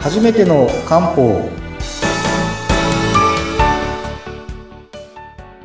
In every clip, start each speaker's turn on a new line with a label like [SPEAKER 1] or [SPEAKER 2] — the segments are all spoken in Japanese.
[SPEAKER 1] 初めての漢方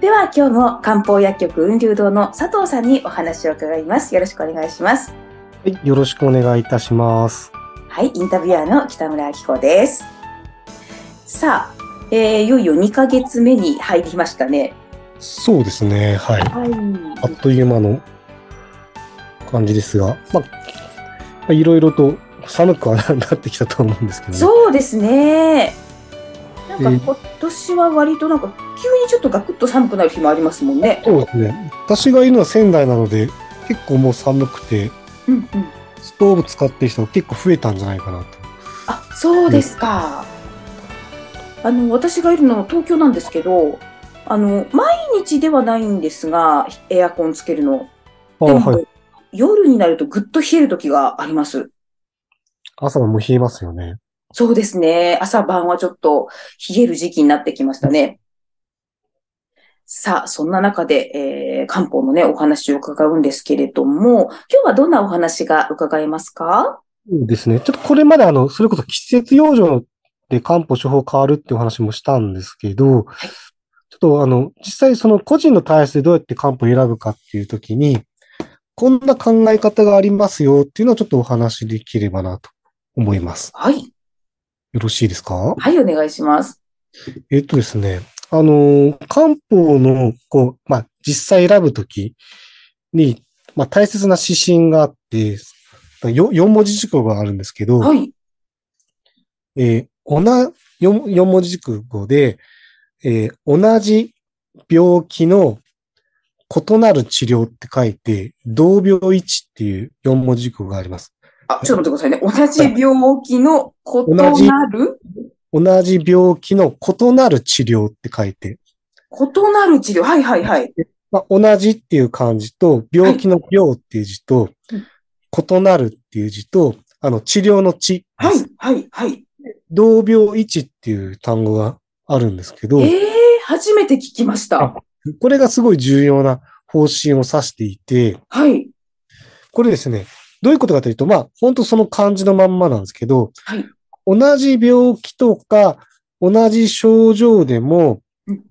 [SPEAKER 2] では今日も漢方薬局雲流堂の佐藤さんにお話を伺います。よろしくお願いします。
[SPEAKER 3] はい、よろしくお願いいたします。
[SPEAKER 2] はい、インタビュアーの北村明子です。さあ、えーいよいよ2ヶ月目に入りましたね。
[SPEAKER 3] そうですね、はい。
[SPEAKER 2] は
[SPEAKER 3] あっという間の感じですが、まあ、いろいろと寒くはなってきたと思うんですけどね。
[SPEAKER 2] そうですね。なんか
[SPEAKER 3] えー
[SPEAKER 2] 今年は割となんか急にちょっとガクッと寒くなる日もありますもんね。
[SPEAKER 3] そうですね。私がいるのは仙台なので、結構もう寒くて、
[SPEAKER 2] うんうん。
[SPEAKER 3] ストーブ使ってる人が結構増えたんじゃないかなと。
[SPEAKER 2] あ、そうですか。あの、私がいるのは東京なんですけど、あの、毎日ではないんですが、エアコンつけるの。
[SPEAKER 3] あ
[SPEAKER 2] でも、
[SPEAKER 3] はい。
[SPEAKER 2] 夜になるとぐっと冷える時があります。
[SPEAKER 3] 朝はもう冷えますよね。
[SPEAKER 2] そうですね。朝晩はちょっと冷える時期になってきましたね。さあ、そんな中で、えー、漢方のね、お話を伺うんですけれども、今日はどんなお話が伺えますか？
[SPEAKER 3] そうですね。ちょっとこれまであの、それこそ季節養生で漢方処方変わるっていうお話もしたんですけど、ちょっとあの、実際その個人の体質でどうやって漢方を選ぶかっていうときに、こんな考え方がありますよっていうのをちょっとお話しできればなと思います。
[SPEAKER 2] はい。
[SPEAKER 3] よろしいですか？
[SPEAKER 2] はい、お願いします。
[SPEAKER 3] えっとですね、あの、漢方の、こう、まあ、実際選ぶときに、まあ、大切な指針があって、よ4文字熟語があるんですけど、
[SPEAKER 2] はい。
[SPEAKER 3] えー、おな、四四文字熟語で、えー同じ病気の異なる治療って書いて、同病一っていう四文字熟語があります。
[SPEAKER 2] あ、ちょっと待ってくださいね。同じ病気の異なる？
[SPEAKER 3] 同じ病気の異なる治療って書いて、
[SPEAKER 2] 異なる治療？はいはいはい。
[SPEAKER 3] まあ、同じっていう漢字と、病気の病っていう字と、
[SPEAKER 2] うん
[SPEAKER 3] 異なるっていう字と、あの、治療の治。
[SPEAKER 2] はいはいはい。
[SPEAKER 3] 同病一っていう単語があるんですけど、
[SPEAKER 2] ええ初めて聞きました
[SPEAKER 3] あ。これがすごい重要な方針を指していて、
[SPEAKER 2] はい。
[SPEAKER 3] これですね、どういうことかというと、まあ、本当その漢字のまんまなんですけど、
[SPEAKER 2] はい。
[SPEAKER 3] 同じ病気とか、同じ症状でも
[SPEAKER 2] うん、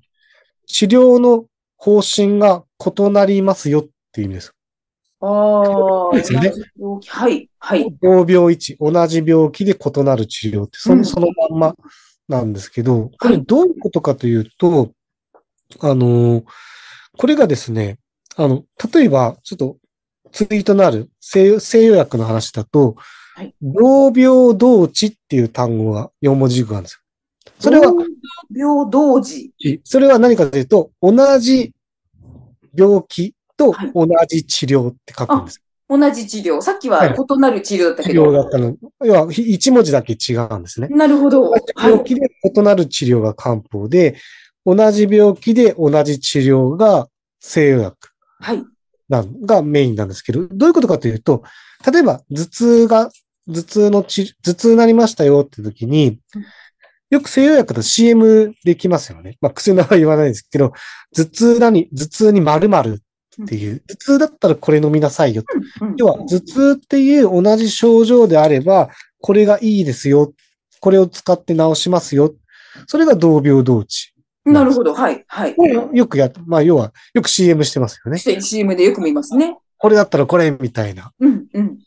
[SPEAKER 3] 治療の方針が異なりますよっていう意味です。
[SPEAKER 2] ああ、
[SPEAKER 3] ですよね
[SPEAKER 2] 同じ病気はいはい。
[SPEAKER 3] 同病一、同じ病気で異なる治療って、そ
[SPEAKER 2] うん
[SPEAKER 3] のそのまんまなんですけど、これどういうことかというと、あのーこれがですね、あの、例えば、ちょっとツイートのある西西洋薬の話だと、
[SPEAKER 2] はい
[SPEAKER 3] 同病同治っていう単語が4文字熟語なんですよ。それは、
[SPEAKER 2] 同病同時。
[SPEAKER 3] それは何かというと、同じ病気と
[SPEAKER 2] はい
[SPEAKER 3] 同じ治療って書くんです。
[SPEAKER 2] 同じ治療。さっきは
[SPEAKER 3] はい
[SPEAKER 2] 異なる治療だった
[SPEAKER 3] 治
[SPEAKER 2] けど。
[SPEAKER 3] 療だったの。要は、1文字だけ違うんですね。
[SPEAKER 2] なるほど。はい。
[SPEAKER 3] 病気で異なる治療が漢方で、同じ病気で同じ治療が西洋薬
[SPEAKER 2] はい。
[SPEAKER 3] なんがメインなんですけど、どういうことかというと、例えば頭痛が、頭痛の治、頭痛になりましたよって時に
[SPEAKER 2] うん、
[SPEAKER 3] よく西洋薬だと CM できますよね。まあ、薬の名前は言わないですけど、頭痛なに、頭痛に〇〇っていう、頭痛だったらこれ飲みなさいよ。
[SPEAKER 2] うん
[SPEAKER 3] 要は、頭痛っていう同じ症状であれば、これがいいですよ。これを使って治しますよ。それが同病同治。
[SPEAKER 2] なるほど。はい。はい。
[SPEAKER 3] よくや、まあ、要は、よく CM してますよね。
[SPEAKER 2] CM でよく見ますね。
[SPEAKER 3] これだったらこれ、みたいな。
[SPEAKER 2] うんうん。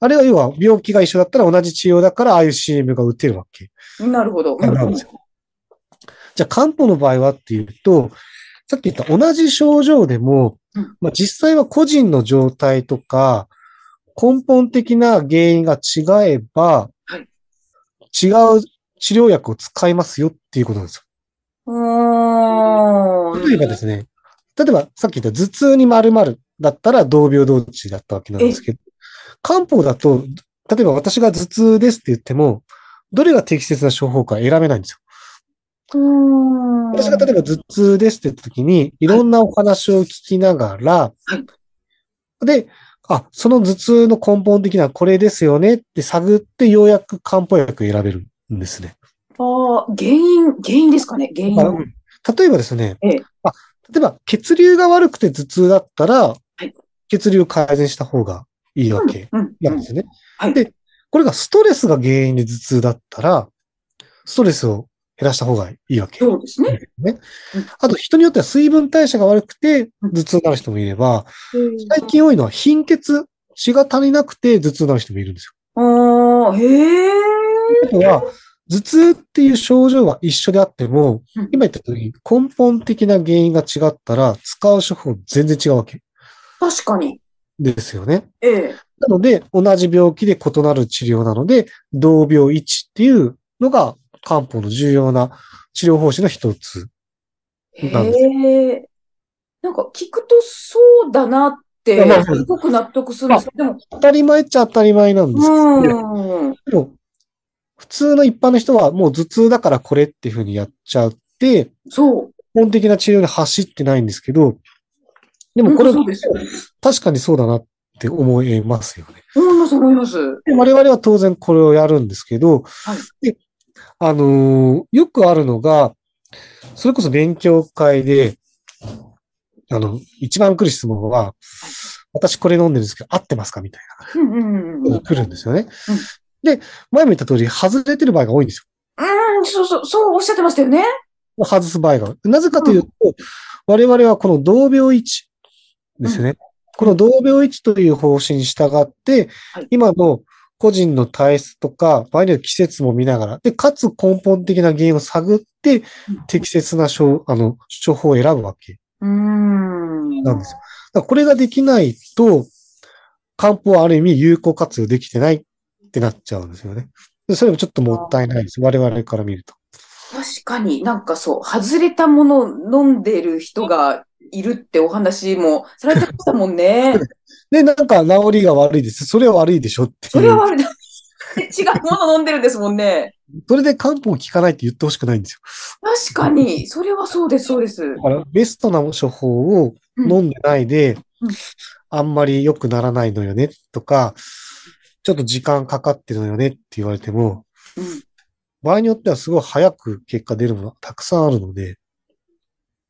[SPEAKER 3] あれは要は、病気が一緒だったら同じ治療だから、ああいう CM が打てるわけ
[SPEAKER 2] なるほど。
[SPEAKER 3] なんですよ。じゃあ、漢方の場合はっていうと、さっき言った同じ症状でも
[SPEAKER 2] うん、
[SPEAKER 3] まあ、実際は個人の状態とか、根本的な原因が違えば、
[SPEAKER 2] はい
[SPEAKER 3] 違う治療薬を使いますよっていうことなんですよ。例えばですね、例えばさっき言った頭痛に〇〇だったら同病同治だったわけなんですけど、漢方だと、例えば私が頭痛ですって言っても、どれが適切な処方か選べないんですよ。私が例えば頭痛ですって言った時に、いろんなお話を聞きながら、で、あ、その頭痛の根本的なこれですよねって探ってようやく漢方薬を選べるんですね。
[SPEAKER 2] ああ、原因、原因ですかね？原因。
[SPEAKER 3] 例えばですね、
[SPEAKER 2] ええ
[SPEAKER 3] あ例えば血流が悪くて頭痛だったら、
[SPEAKER 2] い
[SPEAKER 3] 血流を改善した方がいいわけ
[SPEAKER 2] うん。
[SPEAKER 3] なんですよね。
[SPEAKER 2] はい
[SPEAKER 3] で、これがストレスが原因で頭痛だったら、ストレスを減らした方がいいわけ。
[SPEAKER 2] そうですね。
[SPEAKER 3] ね
[SPEAKER 2] うん。
[SPEAKER 3] あと人によっては水分代謝が悪くて頭痛になる人もいれば、最近多いのは貧血、血が足りなくて頭痛になる人もいるんですよ。
[SPEAKER 2] ああ、へえ。
[SPEAKER 3] あとは、頭痛っていう症状は一緒であっても
[SPEAKER 2] うん、
[SPEAKER 3] 今言った通り根本的な原因が違ったら使う処方全然違うわけ
[SPEAKER 2] 確かに。
[SPEAKER 3] ですよね。
[SPEAKER 2] ええ。
[SPEAKER 3] なので、同じ病気で異なる治療なので、同病一致っていうのが漢方の重要な治療方針の一つ。なんです
[SPEAKER 2] へえ。なんか聞くとそうだなって、すごく納得するんですけど、でも、
[SPEAKER 3] 当たり前っちゃ当たり前なんですけど、
[SPEAKER 2] うん。
[SPEAKER 3] 普通の一般の人はもう頭痛だからこれっていうふうにやっちゃって、
[SPEAKER 2] そう。
[SPEAKER 3] 基本的な治療に走ってないんですけど、でもこれ確かにそうだなって思いますよね。
[SPEAKER 2] 思います、思います。
[SPEAKER 3] で我々は当然これをやるんですけど、
[SPEAKER 2] はい
[SPEAKER 3] であのーよくあるのが、それこそ勉強会で、あの、一番来る質問は、私これ飲んでるんですけど、合ってますかみたい
[SPEAKER 2] うんうんうんうん。
[SPEAKER 3] 来るんですよね。で、前も言った通り、外れてる場合が多いんです
[SPEAKER 2] うん、そうそう、そうおっしゃってましたよね。
[SPEAKER 3] よ。外す場合が。なぜかというと、我々はこの同病一致ですね。この同病一致という方針に従って、
[SPEAKER 2] はい
[SPEAKER 3] 今の個人の体質とか、場合による季節も見ながら、で、かつ根本的な原因を探って
[SPEAKER 2] うん、
[SPEAKER 3] 適切な処あの処方を選ぶわけ
[SPEAKER 2] うーん。
[SPEAKER 3] なんですよ。これができないと、漢方はある意味有効活用できてないってなっちゃうんですよね。でそれもちょっともったいないです。我々から見ると。
[SPEAKER 2] 確かになんかそう、外れたものを飲んでる人がいるってお話もされてましたもんね。
[SPEAKER 3] で、なんか治りが悪いです。それは悪いでしょっていう。
[SPEAKER 2] それは悪い。違うもの飲んでるんですもんね。
[SPEAKER 3] それで漢方効かないって言ってほしくないんですよ。
[SPEAKER 2] 確かに、それはそうです、そうです。
[SPEAKER 3] だから、ベストな処方を飲んでないで、
[SPEAKER 2] うん
[SPEAKER 3] あんまり良くならないのよねとか、ちょっと時間かかってるのよねって言われても、
[SPEAKER 2] うん。
[SPEAKER 3] 場合によってはすごい早く結果出るものがたくさんあるので、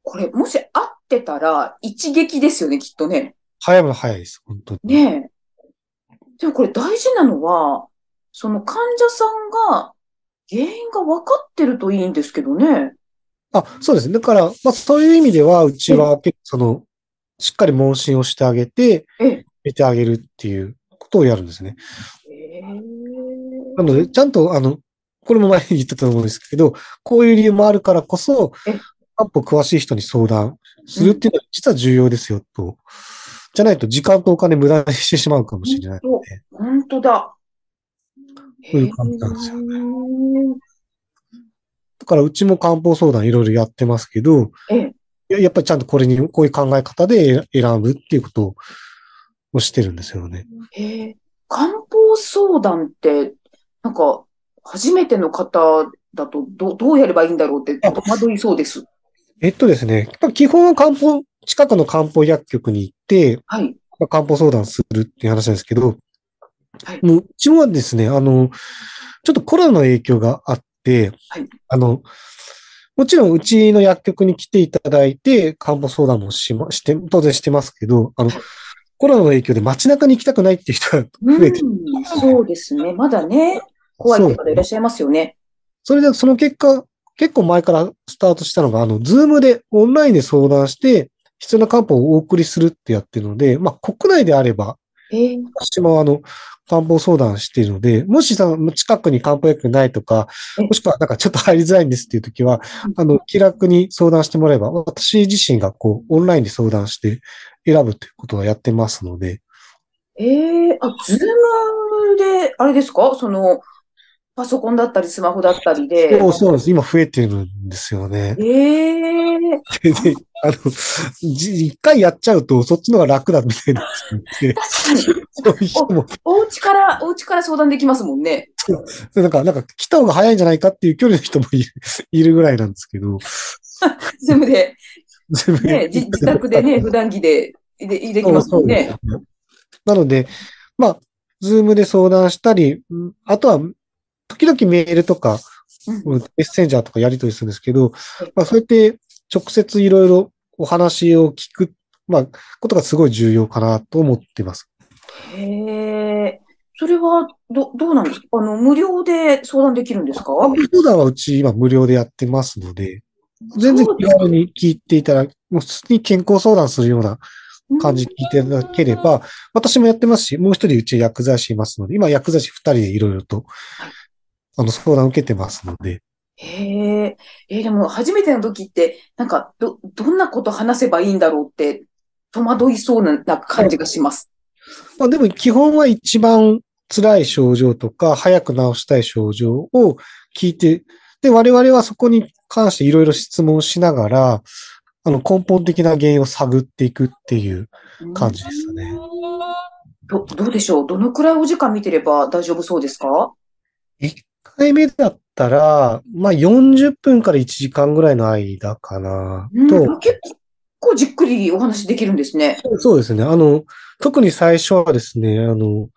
[SPEAKER 2] これ、もし合ってたら一撃ですよね、きっとね。
[SPEAKER 3] 早いもの早いです。本当に。
[SPEAKER 2] ねえ。でもこれ大事なのは、その患者さんが原因が分かってるといいんですけどね。
[SPEAKER 3] あ、そうですね。だから、まあそういう意味では、うちは結構その、しっかり問診をしてあげて、
[SPEAKER 2] ええ。
[SPEAKER 3] 見てあげるっていうことをやるんですね。
[SPEAKER 2] え
[SPEAKER 3] なので、ちゃんと、あの、これも前に言ったと思うんですけど、こういう理由もあるからこそ
[SPEAKER 2] え、
[SPEAKER 3] 漢方詳しい人に相談するっていうのは実は重要ですよ、と。じゃないと時間とお金無駄にしてしまうかもしれないので。
[SPEAKER 2] 本当だ。
[SPEAKER 3] そういう感じなんですよ
[SPEAKER 2] ね。
[SPEAKER 3] だからうちも漢方相談いろいろやってますけど、やっぱりちゃんとこれに、こういう考え方で選ぶっていうことをしてるんですよね。
[SPEAKER 2] へえ。漢方相談って、なんか、初めての方だとど、どうやればいいんだろうって戸惑いそうです。
[SPEAKER 3] えっとですね、基本は漢方、近くの漢方薬局に行って、
[SPEAKER 2] はい。
[SPEAKER 3] まあ漢方相談するっていう話なんですけど、
[SPEAKER 2] はい
[SPEAKER 3] もううちもですね、あの、ちょっとコロナの影響があって、
[SPEAKER 2] はい
[SPEAKER 3] あの、もちろんうちの薬局に来ていただいて、漢方相談もしま、して、当然してますけど、あの、
[SPEAKER 2] はい
[SPEAKER 3] コロナの影響で街中に行きたくないっていう人が増えてる。
[SPEAKER 2] うん、そうですね。まだね、怖い方がいらっしゃいますよね。
[SPEAKER 3] それでその結果、結構前からスタートしたのが、あの、ズームでオンラインで相談して、必要な漢方をお送りするってやってるので、まあ、国内であれば、
[SPEAKER 2] ええ
[SPEAKER 3] 私もあの、漢方相談しているので、もしさ、近くに漢方薬局ないとか、
[SPEAKER 2] え
[SPEAKER 3] もしくはなんかちょっと入りづらいんですっていう時は
[SPEAKER 2] うん、
[SPEAKER 3] あの、気楽に相談してもらえば、私自身がこう、オンラインで相談して選ぶということはやってますので、
[SPEAKER 2] ええあ、ズームで、あれですか？その、パソコンだったりスマホだったりで。
[SPEAKER 3] そうそうなんです。今増えてるんですよね。
[SPEAKER 2] ええ
[SPEAKER 3] で、であの、じ一回やっちゃうと、そっちの方が楽だみたいな
[SPEAKER 2] 確かに。
[SPEAKER 3] そういう
[SPEAKER 2] お家から、お家から相談できますもんね。
[SPEAKER 3] なんか、なんか来た方が早いんじゃないかっていう距離の人もいるいるぐらいなんですけど、
[SPEAKER 2] ズームで、
[SPEAKER 3] 全部
[SPEAKER 2] ね、じ自宅でね、普段着で、で、できますもんね。
[SPEAKER 3] なので、まあ、ズームで相談したり、うんあとは、時々メールとか、
[SPEAKER 2] うん
[SPEAKER 3] うんメッセンジャーとかやり取りするんですけど
[SPEAKER 2] はい、
[SPEAKER 3] まあ、そうやって直接いろいろお話を聞く、まあ、ことがすごい重要かなと思ってます。
[SPEAKER 2] へえ。それは、ど、どうなんですか？あの、無料で相談できるんですか？
[SPEAKER 3] 相談はうち今無料でやってますので、全然気軽に聞いていただ、もう普通に健康相談するような感じで聞いていただければ、私もやってますし、もう一人うち薬剤師いますので、今薬剤師二人でいろいろと、あの、相談を受けてますので。
[SPEAKER 2] へえ、えー、でも初めての時って、なんか、ど、どんなこと話せばいいんだろうって、戸惑いそうな感じがします。
[SPEAKER 3] まあでも基本は一番辛い症状とか、早く治したい症状を聞いて、で、我々はそこに関していろいろ質問しながら、あの、根本的な原因を探っていくっていう感じですね。
[SPEAKER 2] ど、どうでしょう？どのくらいお時間見てれば大丈夫そうですか
[SPEAKER 3] ?1 回目だったら、まあ、40分から1時間ぐらいの間かな。
[SPEAKER 2] と結構じっくりお話できるんですね。
[SPEAKER 3] そうですね。あの、特に最初はですね、あの、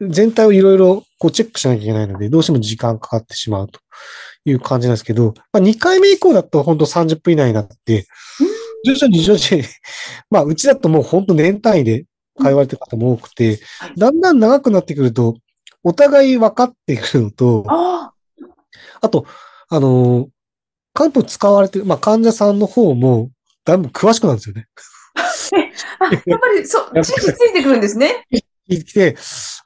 [SPEAKER 3] 全体をいろいろこうチェックしなきゃいけないので、どうしても時間かかってしまうという感じなんですけど、まあ、2回目以降だと本当30分以内になって、徐々に徐々に まあ、うちだともう本当年単位で会話って方も多くて、だんだん長くなってくると、お互い分かってくるのと、あと、あの、漢方使われてる、まあ、患者さんの方も、だいぶ詳しくなるんですよね。
[SPEAKER 2] やっぱり、そう、知識ついてくるんですね。
[SPEAKER 3] 聞いて、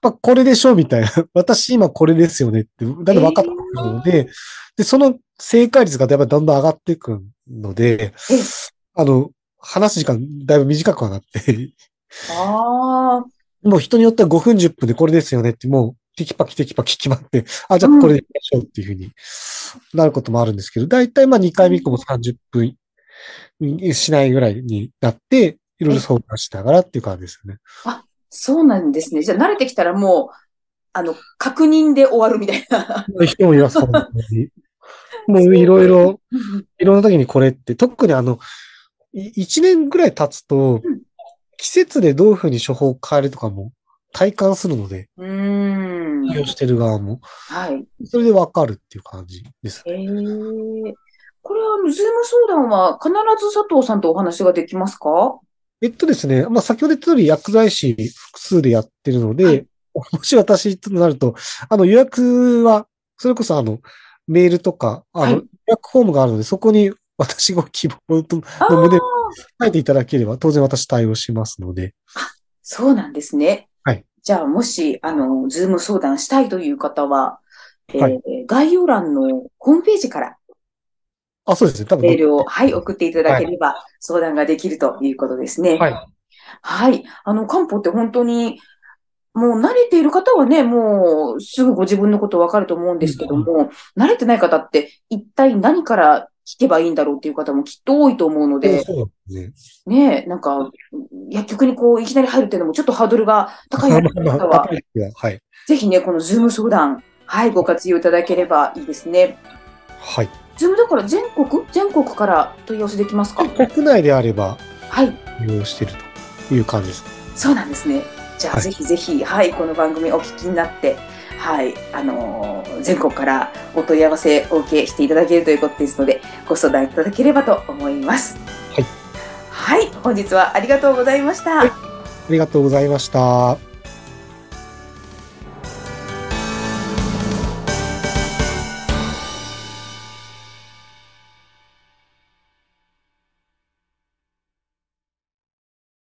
[SPEAKER 3] まあ、これでしょみたいな。私今これですよねって、だんだん分かってくるので、えー、で、その正解率がやっぱりだんだん上がっていくので、あの、話す時間だいぶ短くはなってああ。もう人によっては5分10分でこれですよねって、もうテキパキテキパキ決まって、あ、じゃあこれでいきましょうっていうふうになることもあるんですけど、だいたいまあ2回目以降も30分しないぐらいになって、いろいろ相談しながらっていう感じですよね。
[SPEAKER 2] あ、そうなんですね。じゃあ慣れてきたらもう、あの、確認で終わるみたいな。
[SPEAKER 3] 人もいます。もういろいろ、いろんな時にこれって、特にあの、1年ぐらい経つと、季節でどういうふうに処方を変えるとかも体感するので、うん。利用してる側も。はい。それでわかるっていう感じですね。へえ
[SPEAKER 2] ー。これは、あの、ズーム相談は必ず佐藤さんとお話ができますか？
[SPEAKER 3] えっとですね、まあ、先ほど言った通り薬剤師複数でやってるので、はい、もし私となると、あの予約は、それこそあの、メールとか、あの、予約フォームがあるので、そこに私ご希望の旨書いていただければ、当然私対応しますので。
[SPEAKER 2] あ、そうなんですね。はい。じゃあ、もし、あの、ズーム相談したいという方は、えー、はい、概要欄のホームページから
[SPEAKER 3] あ、そうですね。
[SPEAKER 2] 多分。メールを、はい、送っていただければ、相談ができるということですね。はい。はい。あの、漢方って本当に、もう慣れている方はね、もうすぐご自分のことわかると思うんですけども、うん、慣れてない方って一体何から聞けばいいんだろうっていう方もきっと多いと思うので、ねねなんか、薬局にこういきなり入るっていうのもちょっとハードルが高い方は、はい、ぜひね、このズーム相談、はい、ご活用いただければいいですね。はい。ズームだから全国？全国から問い合わせできますか？
[SPEAKER 3] 国内であれば、はい。利用してるという感じです。
[SPEAKER 2] そうなんですね。じゃあ、ぜひぜひ、はい、この番組お聞きになって、はい、あのー、全国からお問い合わせお受けしていただけるということですので、ご相談いただければと思います。はい。はい、本日はありがとうございました。はい、あ
[SPEAKER 3] りがとうございました。